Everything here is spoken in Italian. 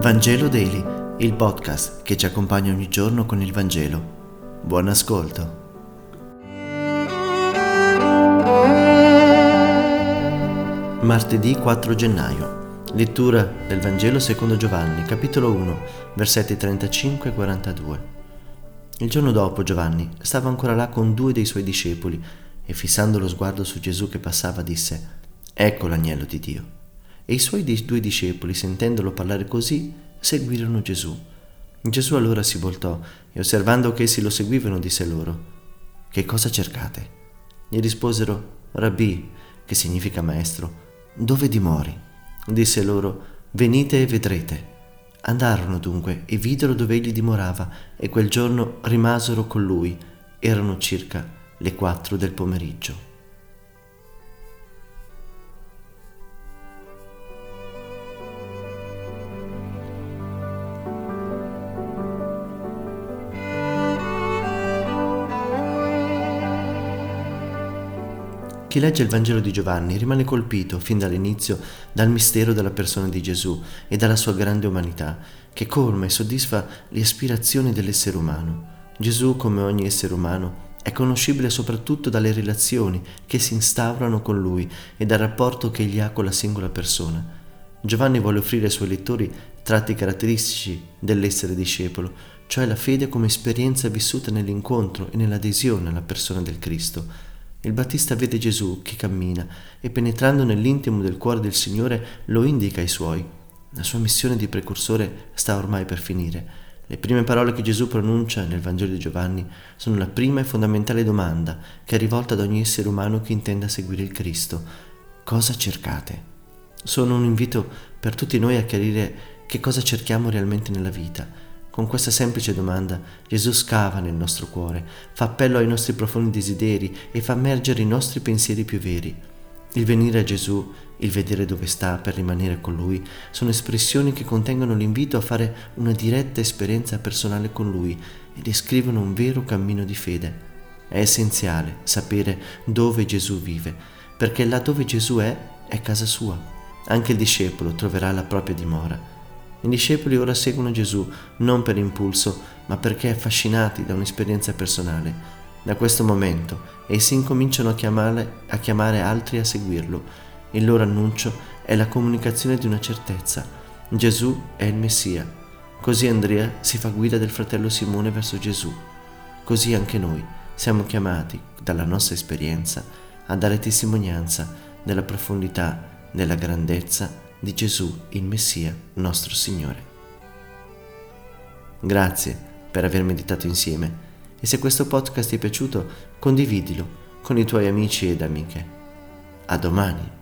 Vangelo Daily, il podcast che ci accompagna ogni giorno con il Vangelo. Buon ascolto. Martedì 4 gennaio. Lettura del Vangelo secondo Giovanni, capitolo 1, versetti 35-42. Il giorno dopo Giovanni stava ancora là con due dei suoi discepoli e fissando lo sguardo su Gesù che passava disse, Ecco l'agnello di Dio. E i suoi due discepoli, sentendolo parlare così, seguirono Gesù. Gesù allora si voltò e osservando che essi lo seguivano disse loro, Che cosa cercate? Gli risposero, Rabbi, che significa maestro, dove dimori? Disse loro, Venite e vedrete. Andarono dunque e videro dove egli dimorava e quel giorno rimasero con lui. Erano circa le quattro del pomeriggio. Chi legge il Vangelo di Giovanni rimane colpito fin dall'inizio dal mistero della persona di Gesù e dalla sua grande umanità, che colma e soddisfa le aspirazioni dell'essere umano. Gesù, come ogni essere umano, è conoscibile soprattutto dalle relazioni che si instaurano con lui e dal rapporto che egli ha con la singola persona. Giovanni vuole offrire ai suoi lettori tratti caratteristici dell'essere discepolo, cioè la fede come esperienza vissuta nell'incontro e nell'adesione alla persona del Cristo il Battista vede Gesù che cammina e penetrando nell'intimo del cuore del Signore lo indica ai suoi. La sua missione di precursore sta ormai per finire. Le prime parole che Gesù pronuncia nel Vangelo di Giovanni sono la prima e fondamentale domanda che è rivolta ad ogni essere umano che intenda seguire il Cristo. Cosa cercate? Sono un invito per tutti noi a chiarire che cosa cerchiamo realmente nella vita con questa semplice domanda Gesù scava nel nostro cuore, fa appello ai nostri profondi desideri e fa emergere i nostri pensieri più veri. Il venire a Gesù, il vedere dove sta per rimanere con Lui, sono espressioni che contengono l'invito a fare una diretta esperienza personale con Lui e descrivono un vero cammino di fede. È essenziale sapere dove Gesù vive, perché là dove Gesù è, è casa sua. Anche il discepolo troverà la propria dimora. I discepoli ora seguono Gesù non per impulso, ma perché affascinati da un'esperienza personale. Da questo momento essi incominciano a chiamare, a chiamare altri a seguirlo. Il loro annuncio è la comunicazione di una certezza. Gesù è il Messia. Così Andrea si fa guida del fratello Simone verso Gesù. Così anche noi siamo chiamati dalla nostra esperienza a dare testimonianza della profondità, della grandezza di Gesù, il Messia, nostro Signore. Grazie per aver meditato insieme e se questo podcast ti è piaciuto condividilo con i tuoi amici ed amiche. A domani!